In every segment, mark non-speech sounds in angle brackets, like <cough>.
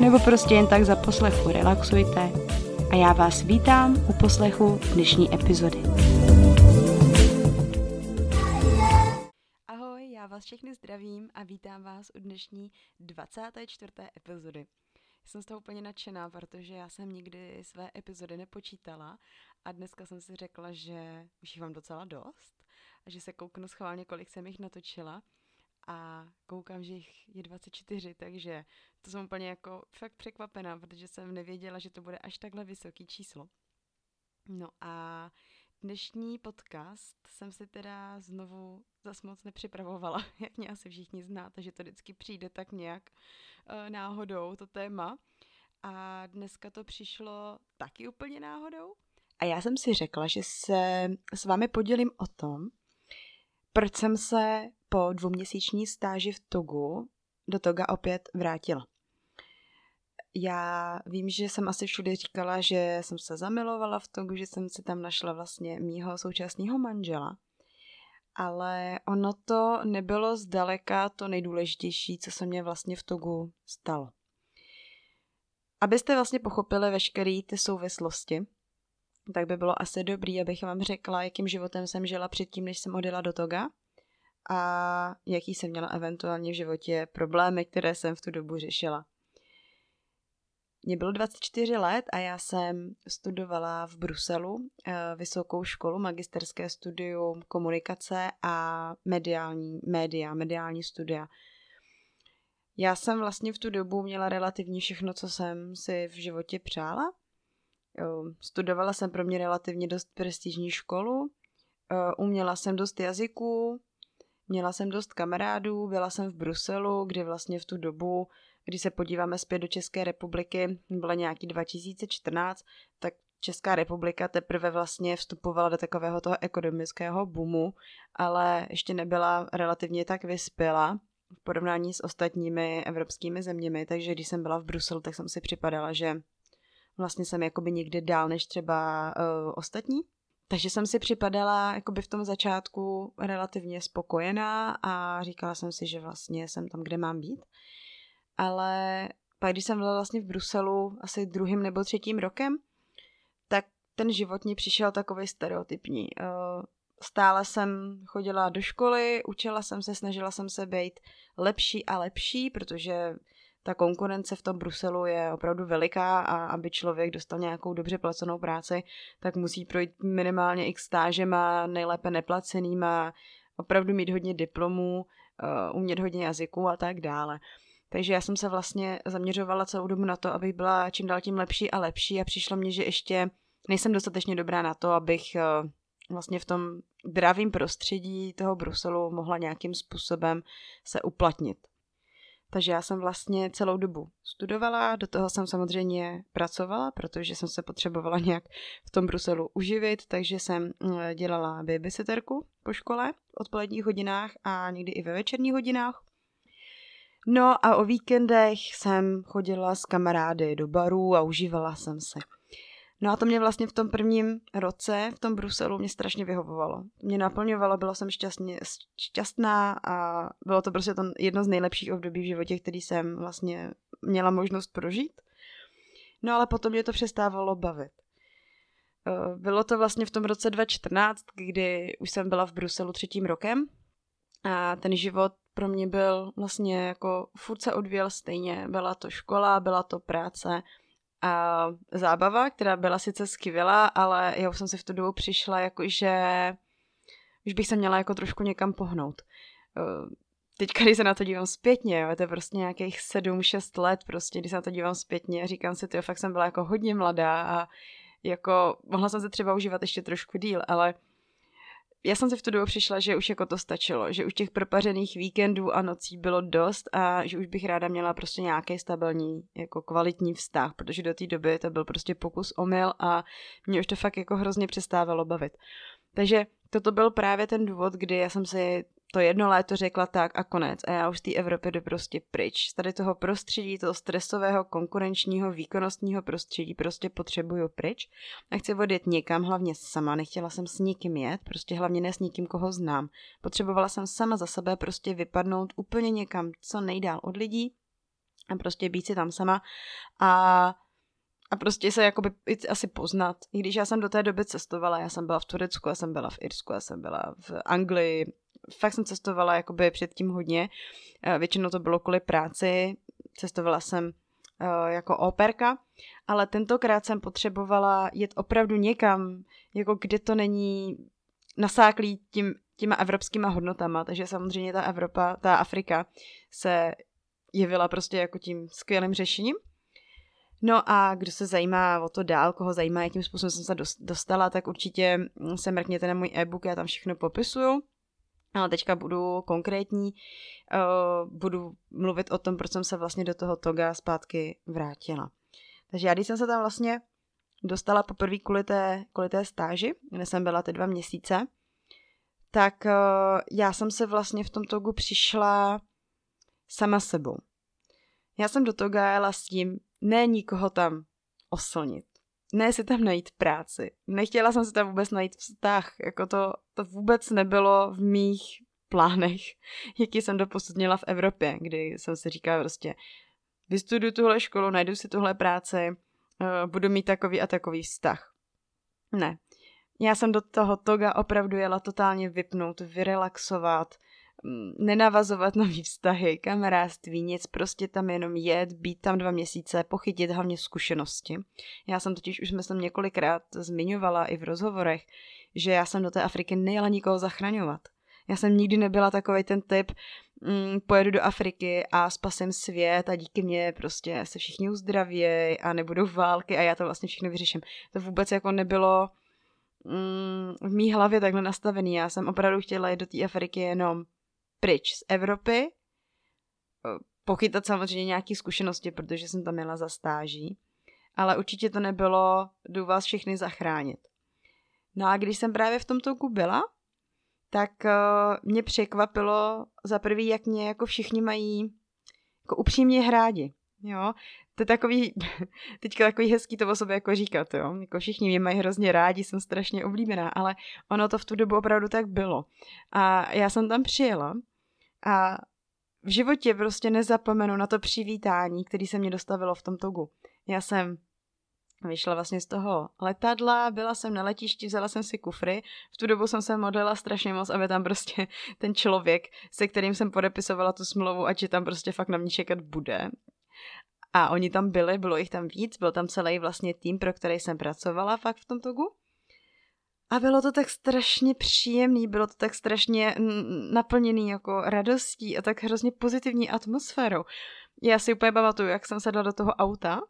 nebo prostě jen tak za poslechu relaxujte a já vás vítám u poslechu dnešní epizody. Ahoj, já vás všechny zdravím a vítám vás u dnešní 24. epizody. Jsem z toho úplně nadšená, protože já jsem nikdy své epizody nepočítala a dneska jsem si řekla, že už jich mám docela dost a že se kouknu schválně, kolik jsem jich natočila a koukám, že jich je 24, takže to jsem úplně jako fakt překvapená, protože jsem nevěděla, že to bude až takhle vysoký číslo. No a dnešní podcast jsem si teda znovu zas moc nepřipravovala, <laughs> jak mě asi všichni znáte, že to vždycky přijde tak nějak uh, náhodou, to téma. A dneska to přišlo taky úplně náhodou. A já jsem si řekla, že se s vámi podělím o tom, proč jsem se po dvouměsíční stáži v Togu do Toga opět vrátila. Já vím, že jsem asi všude říkala, že jsem se zamilovala v Togu, že jsem si tam našla vlastně mýho současného manžela. Ale ono to nebylo zdaleka to nejdůležitější, co se mě vlastně v Togu stalo. Abyste vlastně pochopili veškeré ty souvislosti, tak by bylo asi dobrý, abych vám řekla, jakým životem jsem žila předtím, než jsem odjela do Toga a jaký jsem měla eventuálně v životě problémy, které jsem v tu dobu řešila. Mně bylo 24 let a já jsem studovala v Bruselu eh, vysokou školu, magisterské studium komunikace a mediální média, mediální studia. Já jsem vlastně v tu dobu měla relativně všechno, co jsem si v životě přála. Studovala jsem pro mě relativně dost prestižní školu, eh, uměla jsem dost jazyků, Měla jsem dost kamarádů, byla jsem v Bruselu, kdy vlastně v tu dobu, kdy se podíváme zpět do České republiky, byla nějaký 2014, tak Česká republika teprve vlastně vstupovala do takového toho ekonomického boomu, ale ještě nebyla relativně tak vyspělá v porovnání s ostatními evropskými zeměmi, takže když jsem byla v Bruselu, tak jsem si připadala, že vlastně jsem jakoby někdy dál než třeba uh, ostatní. Takže jsem si připadala jakoby v tom začátku relativně spokojená a říkala jsem si, že vlastně jsem tam, kde mám být. Ale pak, když jsem byla vlastně v Bruselu asi druhým nebo třetím rokem, tak ten život mi přišel takový stereotypní. Eh, stále jsem chodila do školy, učila jsem se, snažila jsem se být lepší a lepší, protože ta konkurence v tom Bruselu je opravdu veliká a aby člověk dostal nějakou dobře placenou práci, tak musí projít minimálně x stážema, nejlépe neplacenýma, opravdu mít hodně diplomů, uh, umět hodně jazyků a tak dále. Takže já jsem se vlastně zaměřovala celou dobu na to, abych byla čím dál tím lepší a lepší a přišlo mně, že ještě nejsem dostatečně dobrá na to, abych uh, vlastně v tom dravým prostředí toho Bruselu mohla nějakým způsobem se uplatnit. Takže já jsem vlastně celou dobu studovala, do toho jsem samozřejmě pracovala, protože jsem se potřebovala nějak v tom Bruselu uživit, takže jsem eh, dělala babysitterku po škole v odpoledních hodinách a někdy i ve večerních hodinách. No a o víkendech jsem chodila s kamarády do barů a užívala jsem se. No a to mě vlastně v tom prvním roce v tom Bruselu mě strašně vyhovovalo. Mě naplňovalo, byla jsem šťastně, šťastná a bylo to prostě to jedno z nejlepších období v životě, který jsem vlastně měla možnost prožít. No ale potom mě to přestávalo bavit. Eh, bylo to vlastně v tom roce 2014, kdy už jsem byla v Bruselu třetím rokem a ten život pro mě byl vlastně jako furt se odvíjel stejně. Byla to škola, byla to práce, a zábava, která byla sice skvělá, ale já už jsem si v tu dobu přišla, jakože už bych se měla jako trošku někam pohnout. Eh, teď, když se na to dívám zpětně, jo, to je prostě nějakých 7-6 let, prostě, když se na to dívám zpětně říkám si, ty fakt jsem byla jako hodně mladá a jako mohla jsem se třeba užívat ještě trošku díl, ale já jsem si v tu dobu přišla, že už jako to stačilo, že už těch propařených víkendů a nocí bylo dost a že už bych ráda měla prostě nějaký stabilní, jako kvalitní vztah, protože do té doby to byl prostě pokus omyl a mě už to fakt jako hrozně přestávalo bavit. Takže toto byl právě ten důvod, kdy já jsem si to jedno léto řekla tak a konec a já už z té Evropy jdu prostě pryč. Z tady toho prostředí, toho stresového, konkurenčního, výkonnostního prostředí prostě potřebuju pryč a chci odjet někam, hlavně sama, nechtěla jsem s nikým jet, prostě hlavně ne s nikým, koho znám. Potřebovala jsem sama za sebe prostě vypadnout úplně někam, co nejdál od lidí a prostě být si tam sama a a prostě se jakoby asi poznat. I když já jsem do té doby cestovala, já jsem byla v Turecku, já jsem byla v Irsku, já jsem byla v Anglii, fakt jsem cestovala jakoby předtím hodně, eh, většinou to bylo kvůli práci, cestovala jsem uh, jako operka, ale tentokrát jsem potřebovala jet opravdu někam, jako kde to není nasáklý tím, těma evropskýma hodnotama, takže samozřejmě ta Evropa, ta Afrika se jevila prostě jako tím skvělým řešením. No a kdo se zajímá o to dál, koho zajímá, jakým způsobem jsem se dostala, tak určitě se mrkněte na můj e-book, já tam všechno popisuju. Ale teďka budu konkrétní, uh, budu mluvit o tom, proč jsem se vlastně do toho toga zpátky vrátila. Takže já, když jsem se tam vlastně dostala poprvé kvůli té, kvůli té stáži, kde jsem byla ty dva měsíce, tak uh, já jsem se vlastně v tom togu přišla sama sebou. Já jsem do toga jela s tím, ne nikoho tam oslnit. Ne si tam najít práci. Nechtěla jsem si tam vůbec najít vztah. Jako to, to vůbec nebylo v mých plánech, <laughs> jaký jsem doposud měla v Evropě, kdy jsem si říkala prostě vystuduju tuhle školu, najdu si tuhle práci, uh, budu mít takový a takový vztah. Ne. Já jsem do toho toga opravdu jela totálně vypnout, vyrelaxovat, nenavazovat nový vztahy, kamarádství, nic, prostě tam jenom jet, být tam dva měsíce, pochytit hlavně zkušenosti. Já jsem totiž už myslím několikrát zmiňovala i v rozhovorech, že já jsem do té Afriky nejela nikoho zachraňovat. Já jsem nikdy nebyla takový ten typ, mm, pojedu do Afriky a spasím svět a díky mně prostě se všichni uzdravějí a nebudou války a já to vlastně všechno vyřeším. To vůbec jako nebylo mm, v mý hlavě takhle nastavený. Já jsem opravdu chtěla jít do té Afriky jenom pryč z Evropy, pochytat samozřejmě nějaké zkušenosti, protože jsem tam měla za stáží, ale určitě to nebylo, jdu vás všechny zachránit. No a když jsem právě v tom toku byla, tak uh, mě překvapilo za prvý, jak mě jako všichni mají jako upřímně hrádi. Jo, to je takový, <laughs> teďka takový hezký to o sobě jako říkat, jo. Jako všichni mě mají hrozně rádi, jsem strašně oblíbená, ale ono to v tu dobu opravdu tak bylo. A já jsem tam přijela a v životě prostě nezapomenu na to přivítání, který se mě dostavilo v tom togu. Já jsem vyšla vlastně z toho letadla, byla jsem na letišti, vzala jsem si kufry. V tu dobu jsem se modlila strašně moc, aby tam prostě <laughs> ten člověk, se kterým jsem podepisovala tu smlouvu, ať je tam prostě fakt na mě čekat bude. A oni tam byli, bylo jich tam víc, byl tam celý vlastně tým, pro který jsem pracovala fakt v tom togu. A bylo to tak strašně příjemný, bylo to tak strašně naplněný jako radostí a tak hrozně pozitivní atmosférou. Já si úplně pamatuju, jak jsem sedla do toho auta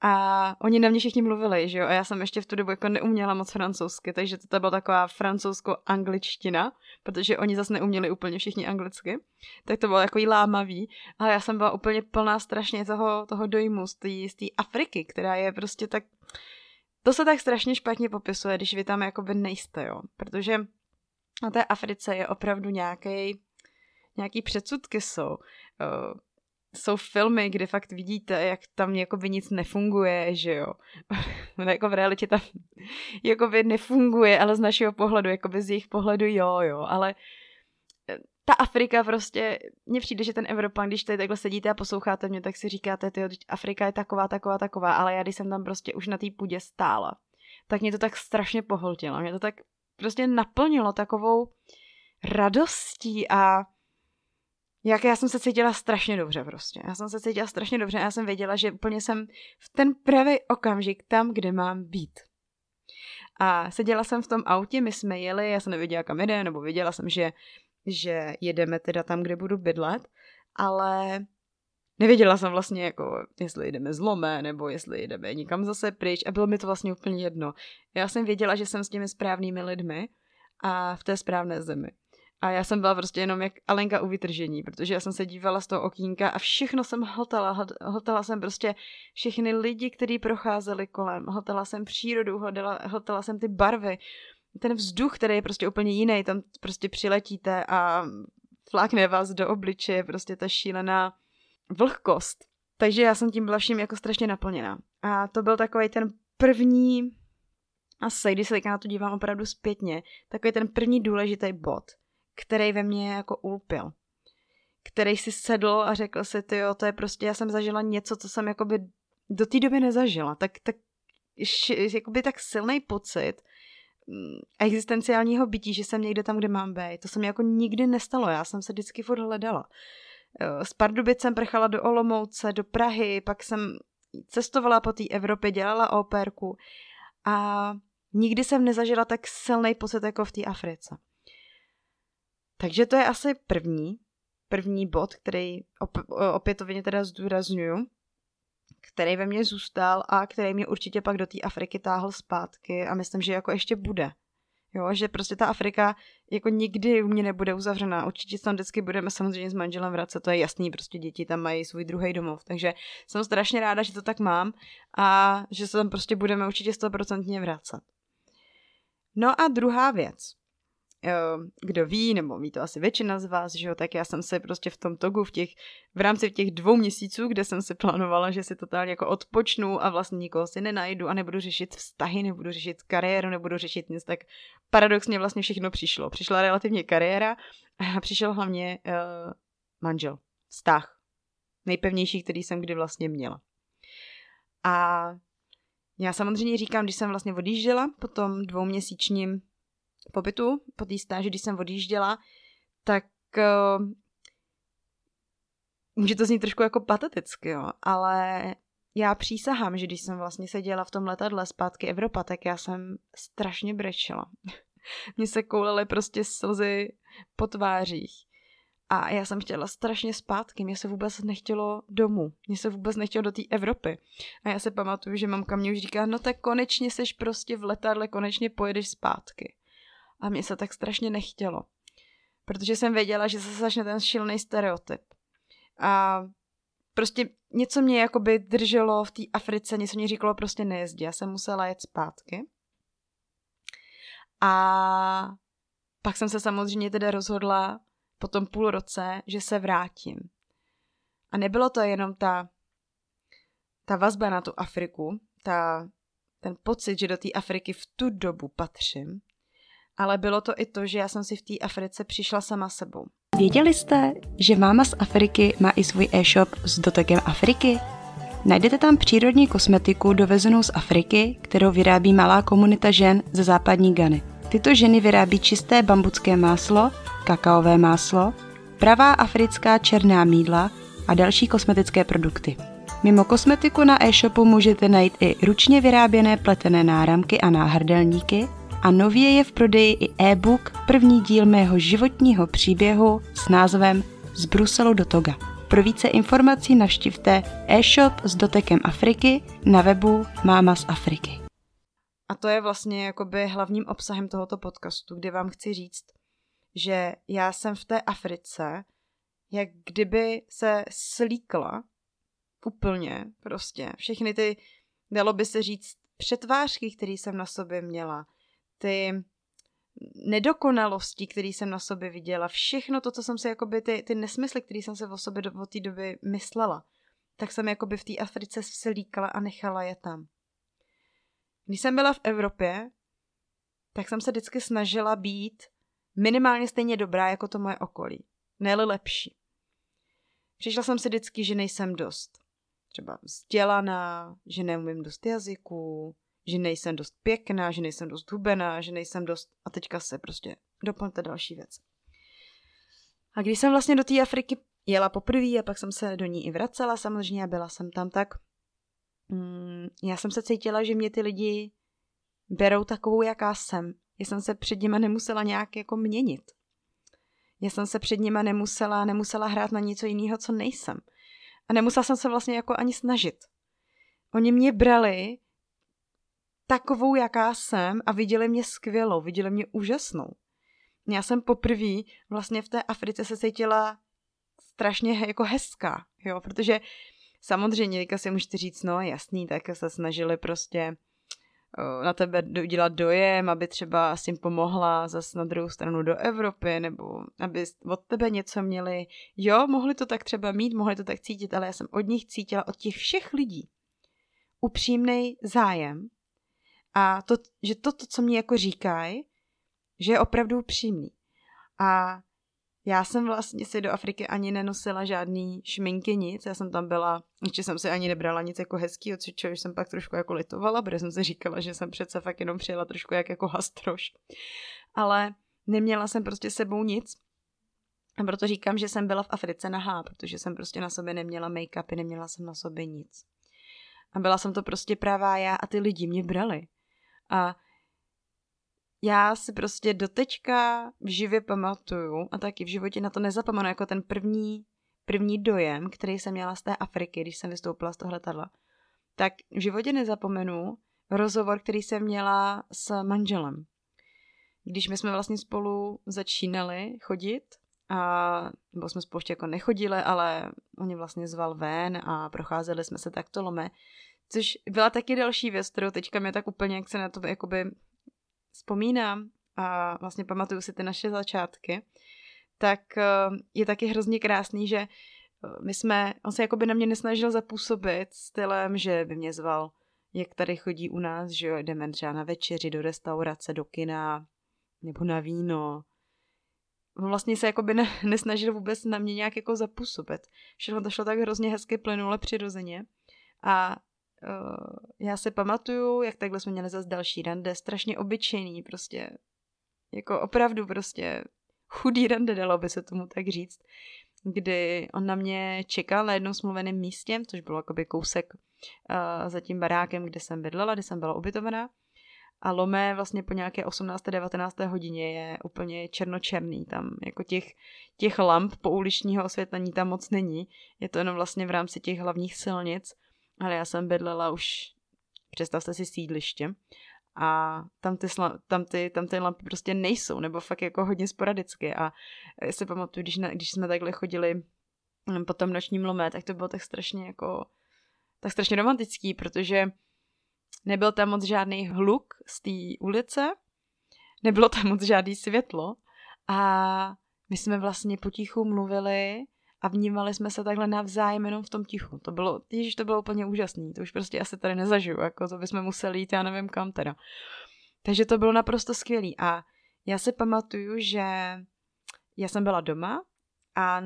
a oni na mě všichni mluvili, že jo, a já jsem ještě v tu dobu jako neuměla moc francouzsky, takže to byla taková francouzsko-angličtina, protože oni zase neuměli úplně všichni anglicky, tak to bylo jako lámavý, ale já jsem byla úplně plná strašně toho, toho dojmu z té Afriky, která je prostě tak to se tak strašně špatně popisuje, když vy tam jakoby nejste, jo. Protože na té Africe je opravdu nějaký, nějaký předsudky jsou. Uh, jsou filmy, kde fakt vidíte, jak tam jakoby nic nefunguje, že jo. <laughs> no, jako v realitě tam <laughs> jakoby nefunguje, ale z našeho pohledu, jakoby z jejich pohledu jo, jo, ale ta Afrika prostě, mně přijde, že ten Evropan, když tady takhle sedíte a posloucháte mě, tak si říkáte, ty Afrika je taková, taková, taková, ale já když jsem tam prostě už na té půdě stála, tak mě to tak strašně pohltilo, mě to tak prostě naplnilo takovou radostí a jak já jsem se cítila strašně dobře prostě. Já jsem se cítila strašně dobře a já jsem věděla, že úplně jsem v ten pravý okamžik tam, kde mám být. A seděla jsem v tom autě, my jsme jeli, já jsem nevěděla, kam jde, nebo věděla jsem, že, že jedeme teda tam, kde budu bydlet, ale nevěděla jsem vlastně, jako, jestli jdeme z Lomé, nebo jestli jdeme někam zase pryč a bylo mi to vlastně úplně jedno. Já jsem věděla, že jsem s těmi správnými lidmi a v té správné zemi. A já jsem byla prostě jenom jak Alenka u vytržení, protože já jsem se dívala z toho okýnka a všechno jsem hltala. Hltala jsem prostě všechny lidi, kteří procházeli kolem. Hltala jsem přírodu, hltala, hltala jsem ty barvy. Ten vzduch, který je prostě úplně jiný, tam prostě přiletíte a flákne vás do obličeje, prostě ta šílená vlhkost. Takže já jsem tím byla vším jako strašně naplněná. A to byl takový ten první, asi když se na to dívám opravdu zpětně, takový ten první důležitý bod – který ve mně jako ulpil. Který si sedl a řekl si, ty jo, to je prostě, já jsem zažila něco, co jsem jakoby do té doby nezažila. Tak, tak jakoby tak silný pocit existenciálního bytí, že jsem někde tam, kde mám být. To se mi jako nikdy nestalo, já jsem se vždycky furt hledala. Z Pardubic jsem prchala do Olomouce, do Prahy, pak jsem cestovala po té Evropě, dělala operku a nikdy jsem nezažila tak silný pocit jako v té Africe. Takže to je asi první, první bod, který op- opětovně teda zdůraznuju, který ve mně zůstal a který mě určitě pak do té Afriky táhl zpátky a myslím, že jako ještě bude. Jo, že prostě ta Afrika jako nikdy u mě nebude uzavřená. Určitě tam vždycky budeme samozřejmě s manželem vracet, to je jasný, prostě děti tam mají svůj druhý domov. Takže jsem strašně ráda, že to tak mám a že se tam prostě budeme určitě stoprocentně vracet. No a druhá věc. Eh, kdo ví, nebo ví to asi většina z vás, že jo, tak já jsem se prostě v tom togu v těch, v rámci těch dvou měsíců, kde jsem si plánovala, že si totálně jako odpočnu a vlastně nikoho si nenajdu a nebudu řešit vztahy, nebudu řešit kariéru, nebudu řešit nic, tak paradoxně vlastně všechno přišlo. Přišla relativně kariéra a přišel hlavně uh, manžel, vztah. Nejpevnější, který jsem kdy vlastně měla. A já samozřejmě říkám, když jsem vlastně odjížděla po tom dvouměsíčním pobytu, po té stáži, když jsem odjížděla, tak uh, může to znít trošku jako pateticky, jo, ale já přísahám, že když jsem vlastně seděla v tom letadle zpátky Evropa, tak já jsem strašně brečela. <laughs> Mně se koulely prostě slzy po tvářích. A já jsem chtěla strašně zpátky, mně se vůbec nechtělo domů, mně se vůbec nechtělo do té Evropy. A já se pamatuju, že mamka mě už říká, no tak konečně seš prostě v letadle, konečně pojedeš zpátky. A mě se tak strašně nechtělo. Protože jsem věděla, že se začne ten šilný stereotyp. A prostě něco mě jakoby drželo v té Africe, něco mě říkalo prostě nejezdí. Já jsem musela jet zpátky. A pak jsem se samozřejmě teda rozhodla po tom půl roce, že se vrátím. A nebylo to jenom ta, ta vazba na tu Afriku, ta, ten pocit, že do té Afriky v tu dobu patřím, ale bylo to i to, že já jsem si v té Africe přišla sama sebou. Věděli jste, že máma z Afriky má i svůj e-shop s dotekem Afriky? Najdete tam přírodní kosmetiku dovezenou z Afriky, kterou vyrábí malá komunita žen ze západní Gany. Tyto ženy vyrábí čisté bambucké máslo, kakaové máslo, pravá africká černá mídla a další kosmetické produkty. Mimo kosmetiku na e-shopu můžete najít i ručně vyráběné pletené náramky a náhrdelníky, a nově je v prodeji i e-book první díl mého životního příběhu s názvem Z Bruselu do Toga. Pro více informací navštivte e-shop s dotekem Afriky na webu Máma z Afriky. A to je vlastně jakoby hlavním obsahem tohoto podcastu, kde vám chci říct, že já jsem v té Africe, jak kdyby se slíkla úplně prostě. Všechny ty, dalo by se říct, přetvářky, které jsem na sobě měla, ty nedokonalosti, které jsem na sobě viděla, všechno to, co jsem si, jakoby ty, ty nesmysly, které jsem se o sobě do, od té doby myslela, tak jsem jakoby v té Africe vselíkala a nechala je tam. Když jsem byla v Evropě, tak jsem se vždycky snažila být minimálně stejně dobrá jako to moje okolí. ne lepší. Přišla jsem si vždycky, že nejsem dost třeba vzdělaná, že neumím dost jazyků, že nejsem dost pěkná, že nejsem dost hubená, že nejsem dost... A teďka se prostě doplňte další věc. A když jsem vlastně do té Afriky jela poprvé a pak jsem se do ní i vracela samozřejmě a byla jsem tam tak. Mm, já jsem se cítila, že mě ty lidi berou takovou, jaká jsem. Já jsem se před nima nemusela nějak jako měnit. Já jsem se před nima nemusela, nemusela hrát na něco jiného, co nejsem. A nemusela jsem se vlastně jako ani snažit. Oni mě brali takovou, jaká jsem a viděli mě skvělou, viděli mě úžasnou. Já jsem poprvé vlastně v té Africe se cítila strašně jako hezká, jo, protože samozřejmě teďka si můžete říct, no jasný, tak se snažili prostě na tebe udělat dojem, aby třeba si jim pomohla zas na druhou stranu do Evropy, nebo aby od tebe něco měli. Jo, mohli to tak třeba mít, mohli to tak cítit, ale já jsem od nich cítila, od těch všech lidí, upřímný zájem a to, že to, to co mi jako říkají, že je opravdu upřímný. A já jsem vlastně si do Afriky ani nenosila žádný šminky, nic. Já jsem tam byla, ještě jsem si ani nebrala nic jako hezký, čehož jsem pak trošku jako litovala, protože jsem si říkala, že jsem přece fakt jenom přijela trošku jak jako hastroš. Ale neměla jsem prostě sebou nic. A proto říkám, že jsem byla v Africe nahá, protože jsem prostě na sobě neměla make-upy, neměla jsem na sobě nic. A byla jsem to prostě pravá já a ty lidi mě brali. A já si prostě dotečka v živě pamatuju a taky v životě na to nezapomenu jako ten první, první dojem, který jsem měla z té Afriky, když jsem vystoupila z toho letadla. Tak v životě nezapomenu rozhovor, který jsem měla s manželem. Když my jsme vlastně spolu začínali chodit, a, nebo jsme spolu ještě jako nechodili, ale on mě vlastně zval ven a procházeli jsme se takto lome, což byla taky další věc, kterou teďka mě tak úplně, jak se na to jakoby vzpomínám a vlastně pamatuju si ty naše začátky, tak eh, je taky hrozně krásný, že eh, my jsme, on se jako by na mě nesnažil zapůsobit stylem, že by mě zval, jak tady chodí u nás, že jo, jdeme třeba na večeři, do restaurace, do kina, nebo na víno. On vlastně se jako by ne, <laughs> nesnažil vůbec na mě nějak jako zapůsobit. Všechno to šlo tak hrozně hezky plynule přirozeně. A já se pamatuju, jak takhle jsme měli zase další rande, strašně obyčejný, prostě jako opravdu prostě chudý rande, dalo by se tomu tak říct, kdy on na mě čekal na jednom smluveném místě, což bylo jakoby kousek uh, za tím barákem, kde jsem bydlela, kde jsem byla ubytovaná. A Lomé vlastně po nějaké 18. 19. hodině je úplně černočerný. Tam jako těch, těch lamp po uličního osvětlení tam moc není. Je to jenom vlastně v rámci těch hlavních silnic ale já jsem bydlela už, představte si sídliště, a tam ty, sla, tam, ty, tam ty lampy prostě nejsou, nebo fakt jako hodně sporadicky. A já si pamatuju, když, na, když jsme takhle chodili hm, po tom nočním lomé, tak to bylo tak strašně jako, tak strašně romantický, protože nebyl tam moc žádný hluk z té ulice, nebylo tam moc žádný světlo a my jsme vlastně potichu mluvili a vnímali jsme se takhle navzájem jenom v tom tichu. To bylo, ježiš, to bylo úplně úžasný, to už prostě asi tady nezažiju, jako to bychom museli jít, já nevím kam teda. Takže to bylo naprosto skvělý a já si pamatuju, že já jsem byla doma a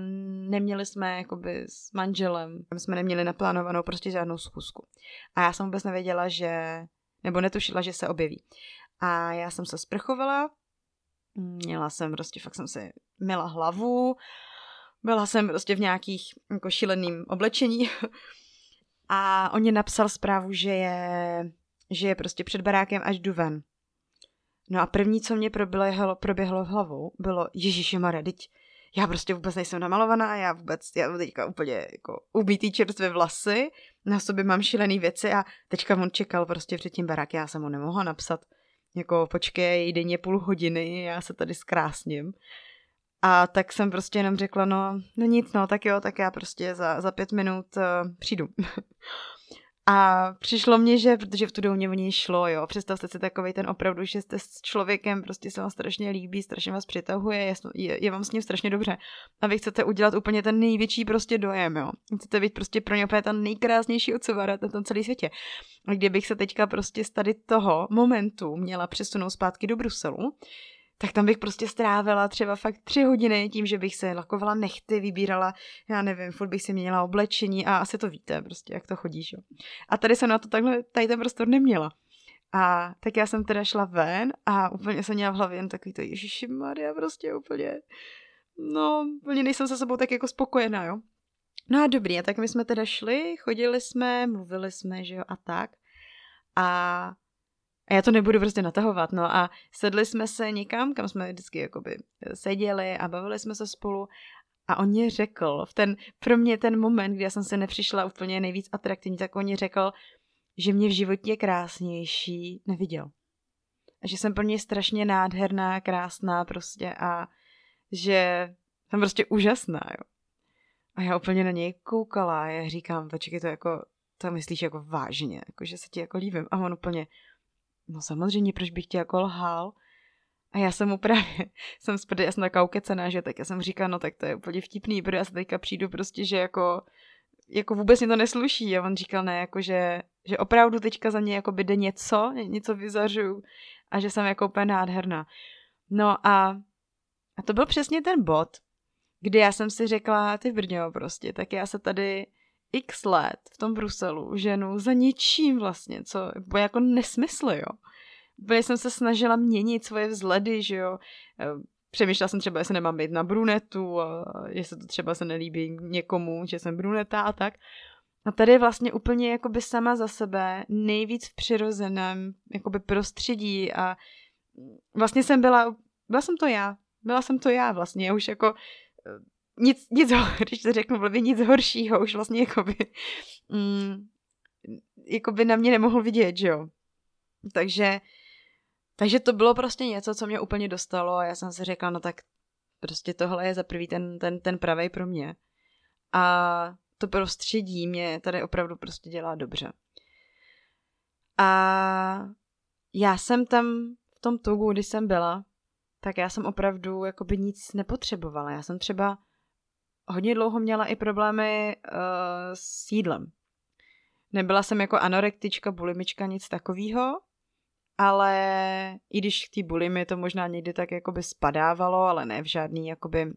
neměli jsme jakoby s manželem, jsme neměli naplánovanou prostě žádnou schůzku. A já jsem vůbec nevěděla, že, nebo netušila, že se objeví. A já jsem se sprchovala, měla jsem prostě, fakt jsem si měla hlavu, byla jsem prostě v nějakých jako šíleným oblečení <laughs> a on mě napsal zprávu, že je, že je prostě před barákem až jdu ven. No a první, co mě proběhlo, proběhlo hlavou, bylo Ježíši Mare, teď já prostě vůbec nejsem namalovaná, já vůbec, já teďka úplně jako ubítý čerstvé vlasy, na sobě mám šílený věci a teďka on čekal prostě před tím barákem, já jsem mu nemohla napsat, jako počkej, denně půl hodiny, já se tady zkrásním. A tak jsem prostě jenom řekla, no, no nic, no, tak jo, tak já prostě za, za pět minut uh, přijdu. <laughs> A přišlo mně, že, protože v tu dobu mě něj šlo, jo, představte si takový ten opravdu, že jste s člověkem, prostě se vám strašně líbí, strašně vás přitahuje, je, je, vám s ním strašně dobře. A vy chcete udělat úplně ten největší prostě dojem, jo. Chcete být prostě pro ně úplně ten nejkrásnější ocovara na tom celém světě. A kdybych se teďka prostě z tady toho momentu měla přesunout zpátky do Bruselu, tak tam bych prostě strávila třeba fakt tři hodiny tím, že bych se lakovala nechty, vybírala, já nevím, furt bych si měla oblečení a asi to víte, prostě, jak to chodíš, jo. A tady jsem na to takhle, tady ten prostor neměla. A tak já jsem teda šla ven a úplně jsem měla v hlavě jen takový to Ježíši Maria, prostě úplně no, úplně nejsem se sebou tak jako spokojená, jo. No a dobrý, a tak my jsme teda šli, chodili jsme, mluvili jsme, že jo, a tak. A, a já to nebudu prostě natahovat, no a sedli jsme se někam, kam jsme vždycky jakoby seděli a bavili jsme se spolu a on mě řekl, v ten, pro mě ten moment, kdy já jsem se nepřišla úplně nejvíc atraktivní, tak on mě řekl, že mě v životě krásnější neviděl. A že jsem pro mě strašně nádherná, krásná prostě a že jsem prostě úžasná, jo. A já úplně na něj koukala a já říkám, počkej, to jako, to myslíš jako vážně, jako že se ti jako líbím. A on úplně, no samozřejmě, proč bych ti jako lhal? A já jsem mu právě, <laughs> jsem spady, já jsem taková ukecená, že tak já jsem říkala, no tak to je úplně vtipný, protože já se teďka přijdu prostě, že jako, jako vůbec mě to nesluší. A on říkal, ne, jako že, že opravdu teďka za mě jako by jde něco, něco vyzařuju a že jsem jako úplně nádherná. No a, a to byl přesně ten bod, kdy já jsem si řekla, ty brňo prostě, tak já se tady x let v tom Bruselu ženu za ničím vlastně, co bylo jako nesmysl, jo. Úplně jsem se snažila měnit svoje vzhledy, že jo. Eh, přemýšlela jsem třeba, jestli nemám být na brunetu, a jestli to třeba se nelíbí někomu, že jsem bruneta a tak. A tady je vlastně úplně jakoby sama za sebe nejvíc v přirozeném jakoby prostředí a vlastně jsem byla, byla jsem to já, byla jsem to já vlastně, už jako eh, nic, nic, <laughs> když to řeknu blbě, nic horšího, už vlastně jakoby, mm, jakoby na mě nemohl vidět, že jo. Takže, takže to bylo prostě něco, co mě úplně dostalo a já jsem si řekla, no tak prostě tohle je za prvý ten, ten, ten pravej pro mě. A to prostředí mě tady opravdu prostě dělá dobře. A já jsem tam v tom Togu, kdy jsem byla, tak já jsem opravdu jakoby nic nepotřebovala. Já jsem třeba hodně dlouho měla i problémy uh, s jídlem. Nebyla jsem jako anorektička, bulimička, nic takového, ale i když k té bulimy to možná někdy tak jakoby spadávalo, ale ne v žádný jakoby mm,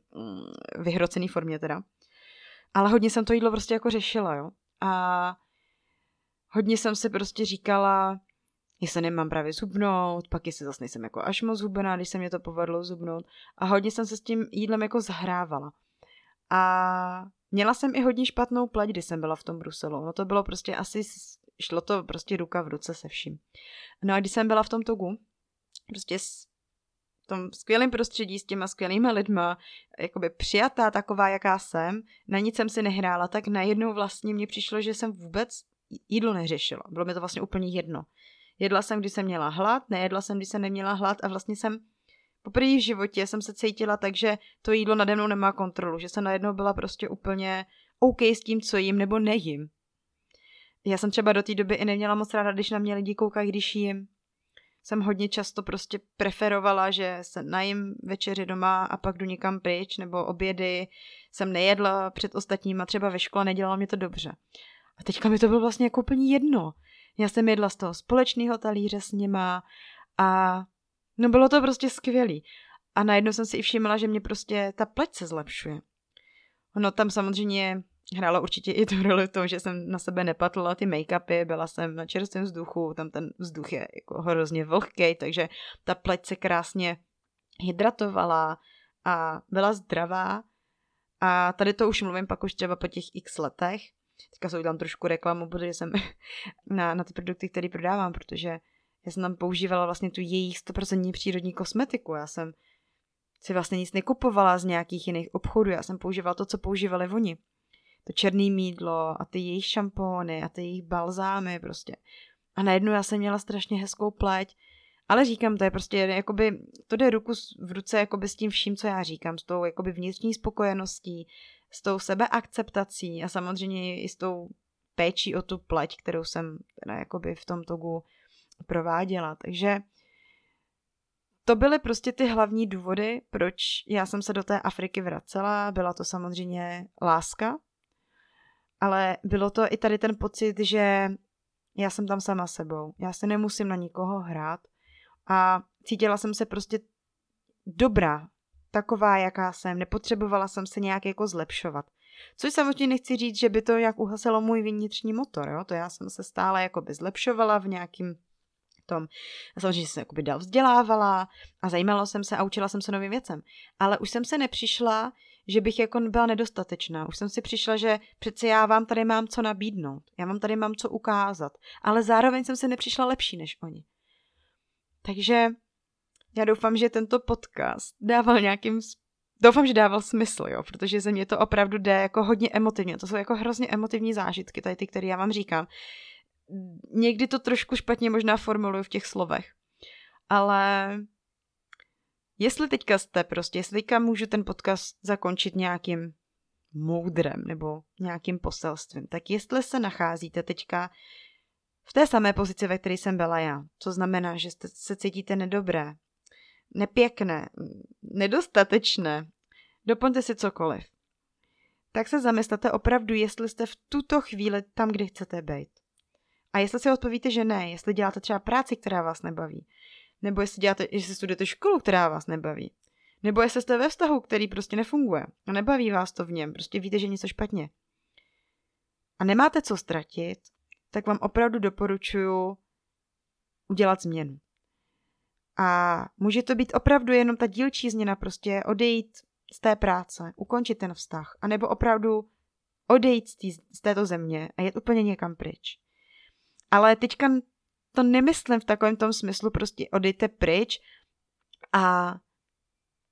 vyhrocený formě teda. Ale hodně jsem to jídlo prostě jako řešila, jo. A hodně jsem si prostě říkala, jestli nemám právě zubnout, pak jestli zase nejsem jako až moc zubená, když se mě to povedlo zubnout. A hodně jsem se s tím jídlem jako zahrávala. A měla jsem i hodně špatnou pleť, když jsem byla v tom Bruselu. No to bylo prostě asi, šlo to prostě ruka v ruce se vším. No a když jsem byla v tom Togu, prostě s tom skvělém prostředí s těma skvělýma lidma, jakoby přijatá taková, jaká jsem, na nic jsem si nehrála, tak najednou vlastně mně přišlo, že jsem vůbec jídlo neřešila. Bylo mi to vlastně úplně jedno. Jedla jsem, když jsem měla hlad, nejedla jsem, když jsem neměla hlad a vlastně jsem poprvé v životě jsem se cítila tak, že to jídlo nade mnou nemá kontrolu, že jsem najednou byla prostě úplně OK s tím, co jím nebo nejím. Já jsem třeba do té doby i neměla moc ráda, když na mě lidi koukají, když jim. Jsem hodně často prostě preferovala, že se najím večeři doma a pak jdu někam pryč, nebo obědy jsem nejedla před ostatníma, třeba ve škole nedělala mě to dobře. A teďka mi to bylo vlastně jako úplně jedno. Já jsem jedla z toho společného talíře s nima a no bylo to prostě skvělý. A najednou jsem si i všimla, že mě prostě ta pleť se zlepšuje. Ono tam samozřejmě hrálo určitě i tu roli to, že jsem na sebe nepatlila ty make-upy, byla jsem na čerstvém vzduchu, tam ten vzduch je jako hrozně vlhký, takže ta pleť se krásně hydratovala a byla zdravá. A tady to už mluvím pak už třeba po těch x letech. Teďka se udělám trošku reklamu, protože jsem <laughs> na, na ty produkty, které prodávám, protože já jsem tam používala vlastně tu jejich 100% přírodní kosmetiku. Já jsem si vlastně nic nekupovala z nějakých jiných obchodů, já jsem používala to, co používali oni to černé mídlo a ty jejich šampóny a ty jejich balzámy prostě. A najednou já jsem měla strašně hezkou pleť, ale říkám, to je prostě, jakoby, to jde ruku v ruce jakoby s tím vším, co já říkám, s tou jakoby vnitřní spokojeností, s tou sebeakceptací a samozřejmě i s tou péčí o tu pleť, kterou jsem teda jakoby v tom togu prováděla. Takže to byly prostě ty hlavní důvody, proč já jsem se do té Afriky vracela. Byla to samozřejmě láska, ale bylo to i tady ten pocit, že já jsem tam sama sebou. Já se nemusím na nikoho hrát a cítila jsem se prostě dobrá, taková, jaká jsem. Nepotřebovala jsem se nějak jako zlepšovat. Což samozřejmě nechci říct, že by to jak uhasilo můj vnitřní motor, jo? to já jsem se stále jako by zlepšovala v nějakým tom. A samozřejmě jsem se jakoby dál vzdělávala a zajímala jsem se a učila jsem se novým věcem. Ale už jsem se nepřišla, že bych jako byla nedostatečná. Už jsem si přišla, že přece já vám tady mám co nabídnout. Já vám tady mám co ukázat. Ale zároveň jsem se nepřišla lepší než oni. Takže já doufám, že tento podcast dával nějakým Doufám, že dával smysl, jo, protože ze mě to opravdu jde jako hodně emotivně. To jsou jako hrozně emotivní zážitky, tady ty, které já vám říkám. Někdy to trošku špatně možná formuluju v těch slovech, ale jestli teďka jste prostě, jestli teďka můžu ten podcast zakončit nějakým moudrem nebo nějakým poselstvím, tak jestli se nacházíte teďka v té samé pozici, ve které jsem byla já, co znamená, že jste, se cítíte nedobré, nepěkné, nedostatečné, doplňte si cokoliv. Tak se zamyslete opravdu, jestli jste v tuto chvíli tam, kde chcete být. A jestli si odpovíte, že ne, jestli děláte třeba práci, která vás nebaví, nebo jestli, děláte, jestli studujete školu, která vás nebaví, nebo jestli jste ve vztahu, který prostě nefunguje a nebaví vás to v něm, prostě víte, že něco špatně. A nemáte co ztratit, tak vám opravdu doporučuji udělat změnu. A může to být opravdu jenom ta dílčí změna, prostě odejít z té práce, ukončit ten vztah, anebo opravdu odejít z, tý, z této země a jet úplně někam pryč. Ale teďka to nemyslím v takovém tom smyslu, prostě odejte pryč a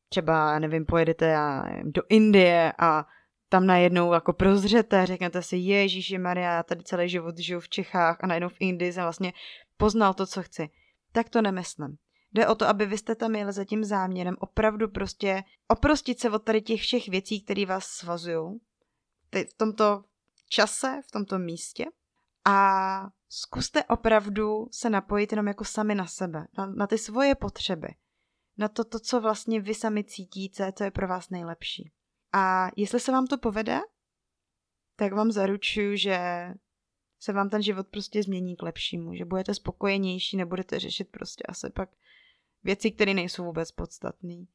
třeba, nevím, pojedete nevím, do Indie a tam najednou jako prozřete, řeknete si, Ježíši Maria, já tady celý život žiju v Čechách a najednou v Indii jsem vlastně poznal to, co chci. Tak to nemyslím. Jde o to, aby vy jste tam jeli za tím záměrem opravdu prostě oprostit se od tady těch všech věcí, které vás svazují v tomto čase, v tomto místě a zkuste opravdu se napojit jenom jako sami na sebe, na, na ty svoje potřeby, na to, to, co vlastně vy sami cítíte, co je pro vás nejlepší. A jestli se vám to povede, tak vám zaručuju, že se vám ten život prostě změní k lepšímu, že budete spokojenější, nebudete řešit prostě asi pak věci, které nejsou vůbec podstatné.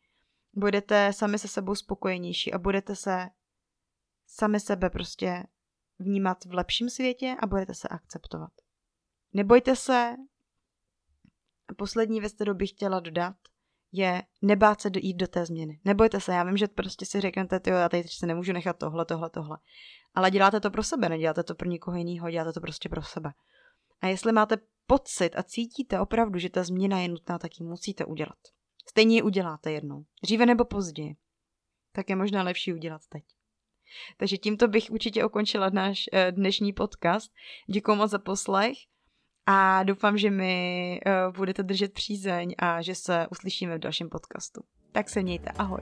Budete sami se sebou spokojenější a budete se sami sebe prostě vnímat v lepším světě a budete se akceptovat. Nebojte se, poslední věc, kterou bych chtěla dodat, je nebát se jít do té změny. Nebojte se, já vím, že prostě si řeknete, jo, já tady se nemůžu nechat tohle, tohle, tohle. Ale děláte to pro sebe, neděláte to pro nikoho jiného, děláte to prostě pro sebe. A jestli máte pocit a cítíte opravdu, že ta změna je nutná, tak ji musíte udělat. Stejně ji uděláte jednou. Dříve nebo později. Tak je možná lepší udělat teď. Takže tímto bych určitě ukončila náš eh, dnešní podcast. Děkuji moc za poslech a doufám, že mi eh, budete držet přízeň a že se uslyšíme v dalším podcastu. Tak se mějte, ahoj.